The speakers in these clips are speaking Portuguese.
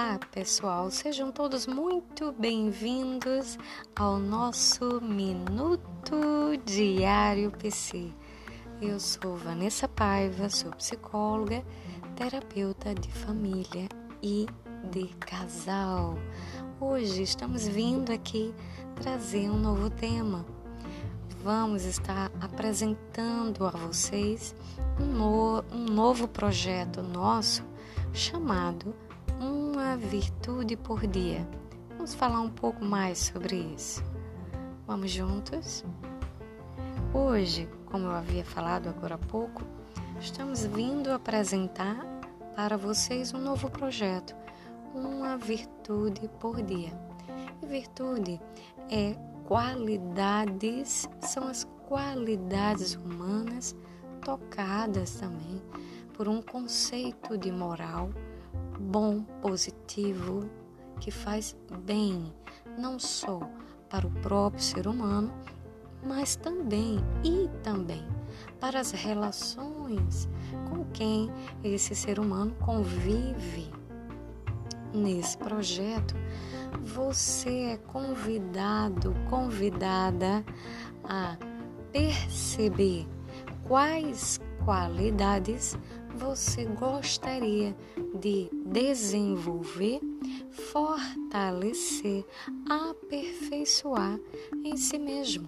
Olá, pessoal, sejam todos muito bem-vindos ao nosso Minuto Diário PC. Eu sou Vanessa Paiva, sou psicóloga, terapeuta de família e de casal. Hoje estamos vindo aqui trazer um novo tema. Vamos estar apresentando a vocês um, no, um novo projeto nosso chamado uma virtude por dia. Vamos falar um pouco mais sobre isso. Vamos juntos? Hoje, como eu havia falado agora há pouco, estamos vindo apresentar para vocês um novo projeto, uma virtude por dia. E virtude é qualidades, são as qualidades humanas tocadas também por um conceito de moral bom, positivo, que faz bem, não só para o próprio ser humano, mas também e também para as relações com quem esse ser humano convive. Nesse projeto, você é convidado, convidada a perceber quais qualidades você gostaria de desenvolver, fortalecer, aperfeiçoar em si mesmo.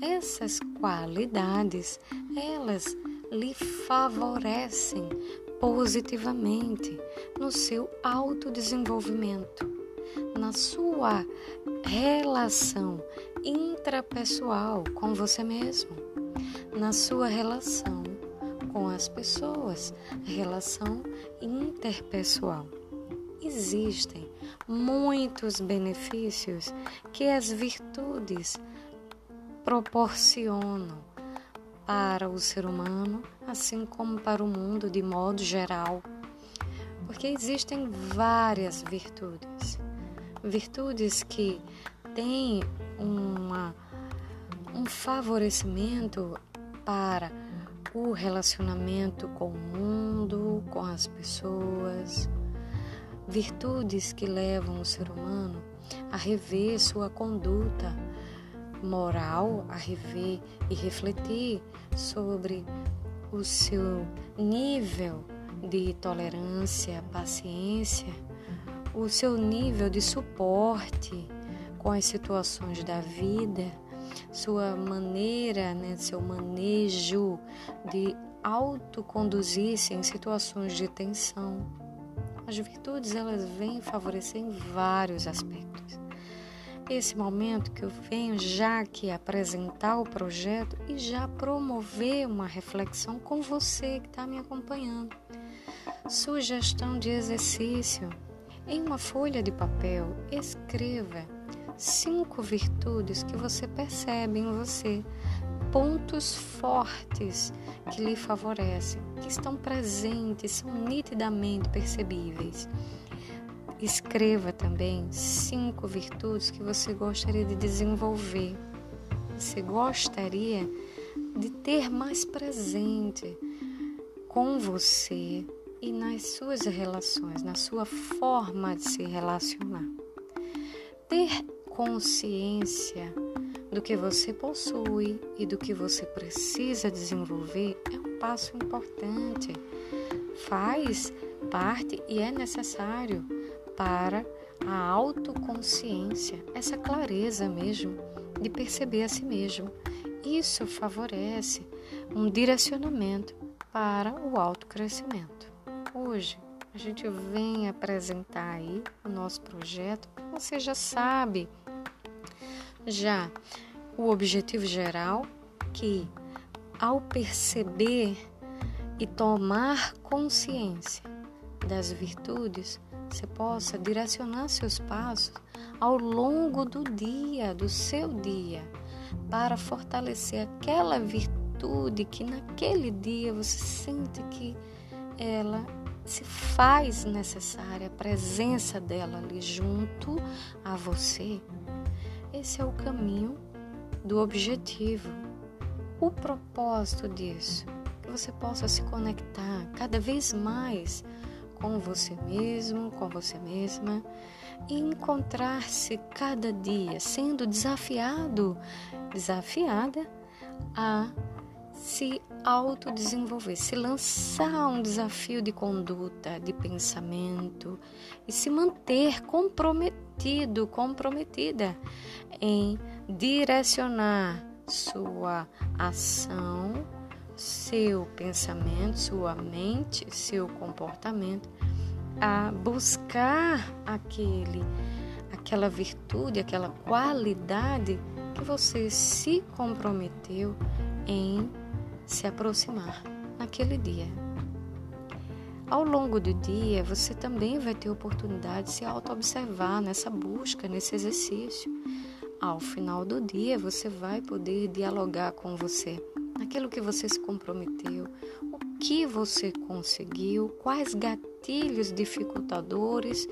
Essas qualidades, elas lhe favorecem positivamente no seu autodesenvolvimento, na sua relação intrapessoal com você mesmo, na sua relação com as pessoas, relação interpessoal. Existem muitos benefícios que as virtudes proporcionam para o ser humano, assim como para o mundo de modo geral. Porque existem várias virtudes. Virtudes que têm uma, um favorecimento para o relacionamento com o mundo, com as pessoas, virtudes que levam o ser humano a rever sua conduta moral, a rever e refletir sobre o seu nível de tolerância, paciência, o seu nível de suporte com as situações da vida sua maneira, né, seu manejo de autoconduzir-se em situações de tensão. As virtudes elas vêm favorecer em vários aspectos. Esse momento que eu venho já aqui apresentar o projeto e já promover uma reflexão com você que está me acompanhando. Sugestão de exercício. Em uma folha de papel, escreva cinco virtudes que você percebe em você, pontos fortes que lhe favorecem, que estão presentes, são nitidamente percebíveis. Escreva também cinco virtudes que você gostaria de desenvolver. Você gostaria de ter mais presente com você e nas suas relações, na sua forma de se relacionar. Ter consciência do que você possui e do que você precisa desenvolver é um passo importante. Faz parte e é necessário para a autoconsciência, essa clareza mesmo de perceber a si mesmo. Isso favorece um direcionamento para o autocrescimento. Hoje a gente vem apresentar aí o nosso projeto. Você já sabe já. O objetivo geral, que ao perceber e tomar consciência das virtudes, você possa direcionar seus passos ao longo do dia, do seu dia, para fortalecer aquela virtude que naquele dia você sente que ela se faz necessária, a presença dela ali junto a você esse é o caminho do objetivo, o propósito disso, que você possa se conectar cada vez mais com você mesmo, com você mesma e encontrar-se cada dia sendo desafiado, desafiada a se autodesenvolver, se lançar um desafio de conduta, de pensamento e se manter comprometido, comprometida em direcionar sua ação, seu pensamento, sua mente, seu comportamento a buscar aquele aquela virtude, aquela qualidade que você se comprometeu em se aproximar naquele dia. Ao longo do dia, você também vai ter oportunidade de se auto-observar nessa busca, nesse exercício. Ao final do dia, você vai poder dialogar com você, naquilo que você se comprometeu, o que você conseguiu, quais gatilhos dificultadores,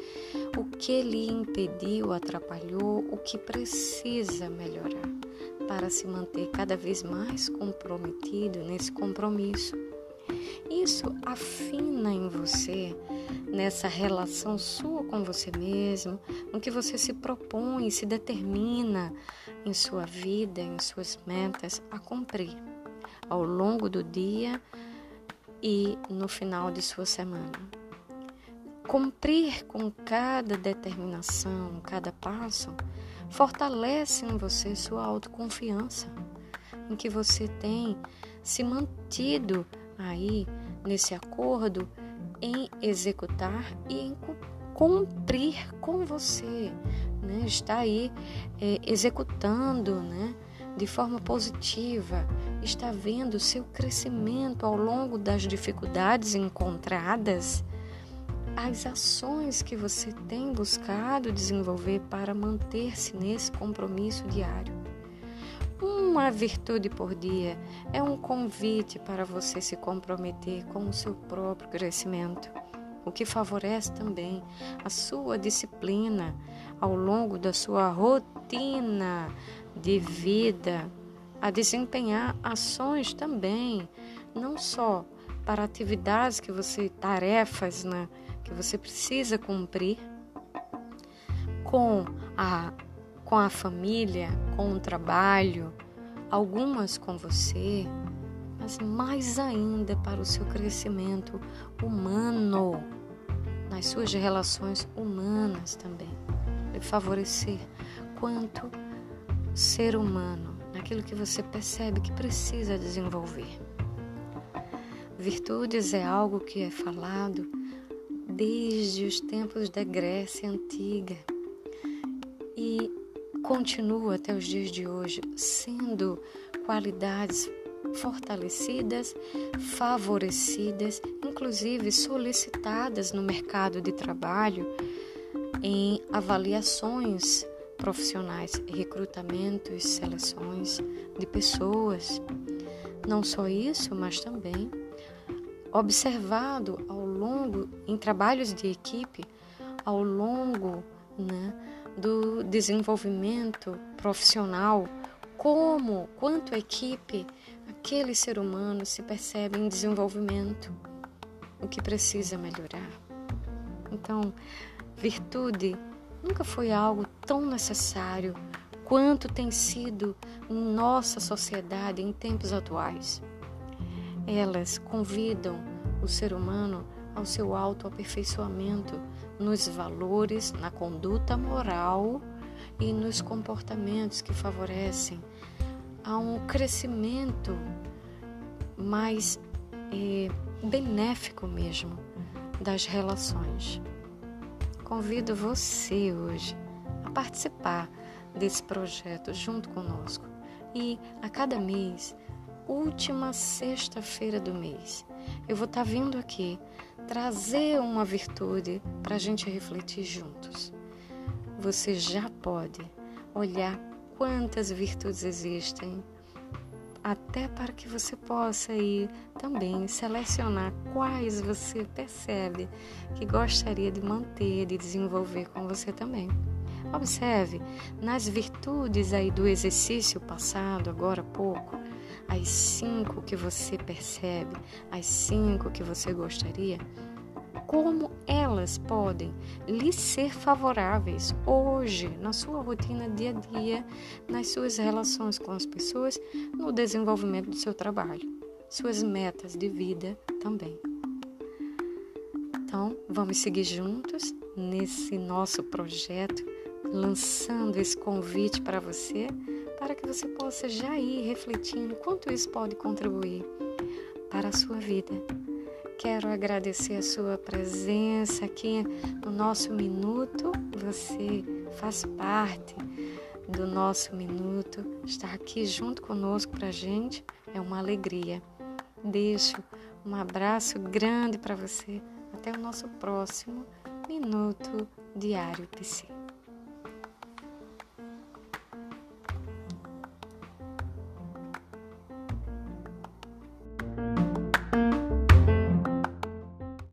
o que lhe impediu, atrapalhou, o que precisa melhorar para se manter cada vez mais comprometido nesse compromisso. Isso afina em você, nessa relação sua com você mesmo, no que você se propõe, se determina em sua vida, em suas metas a cumprir ao longo do dia e no final de sua semana. Cumprir com cada determinação, cada passo, fortalece em você sua autoconfiança, em que você tem se mantido aí nesse acordo em executar e em cumprir com você, né? está aí é, executando, né? de forma positiva, está vendo seu crescimento ao longo das dificuldades encontradas as ações que você tem buscado desenvolver para manter-se nesse compromisso diário. Uma virtude por dia é um convite para você se comprometer com o seu próprio crescimento, o que favorece também a sua disciplina ao longo da sua rotina de vida, a desempenhar ações também, não só para atividades que você, tarefas, né, que você precisa cumprir com a, com a família, com o trabalho, algumas com você, mas mais ainda para o seu crescimento humano, nas suas relações humanas também, e favorecer quanto ser humano, naquilo que você percebe que precisa desenvolver. Virtudes é algo que é falado desde os tempos da Grécia antiga e continua até os dias de hoje sendo qualidades fortalecidas, favorecidas, inclusive solicitadas no mercado de trabalho em avaliações profissionais, recrutamentos, seleções de pessoas. Não só isso, mas também observado ao longo, em trabalhos de equipe, ao longo né, do desenvolvimento profissional, como, quanto equipe, aquele ser humano se percebe em desenvolvimento, o que precisa melhorar. Então, virtude nunca foi algo tão necessário quanto tem sido em nossa sociedade em tempos atuais. Elas convidam o ser humano ao seu autoaperfeiçoamento nos valores, na conduta moral e nos comportamentos que favorecem a um crescimento mais é, benéfico mesmo das relações. Convido você hoje a participar desse projeto junto conosco e a cada mês última sexta-feira do mês. Eu vou estar tá vindo aqui trazer uma virtude para a gente refletir juntos. Você já pode olhar quantas virtudes existem, até para que você possa ir também selecionar quais você percebe que gostaria de manter, de desenvolver com você também. Observe nas virtudes aí do exercício passado, agora há pouco, as cinco que você percebe, as cinco que você gostaria, como elas podem lhe ser favoráveis hoje, na sua rotina dia a dia, nas suas relações com as pessoas, no desenvolvimento do seu trabalho, suas metas de vida também. Então, vamos seguir juntos nesse nosso projeto, lançando esse convite para você, para que você possa já ir refletindo quanto isso pode contribuir para a sua vida Quero agradecer a sua presença aqui no nosso minuto. Você faz parte do nosso minuto. Estar aqui junto conosco para a gente é uma alegria. Deixo um abraço grande para você. Até o nosso próximo Minuto Diário PC.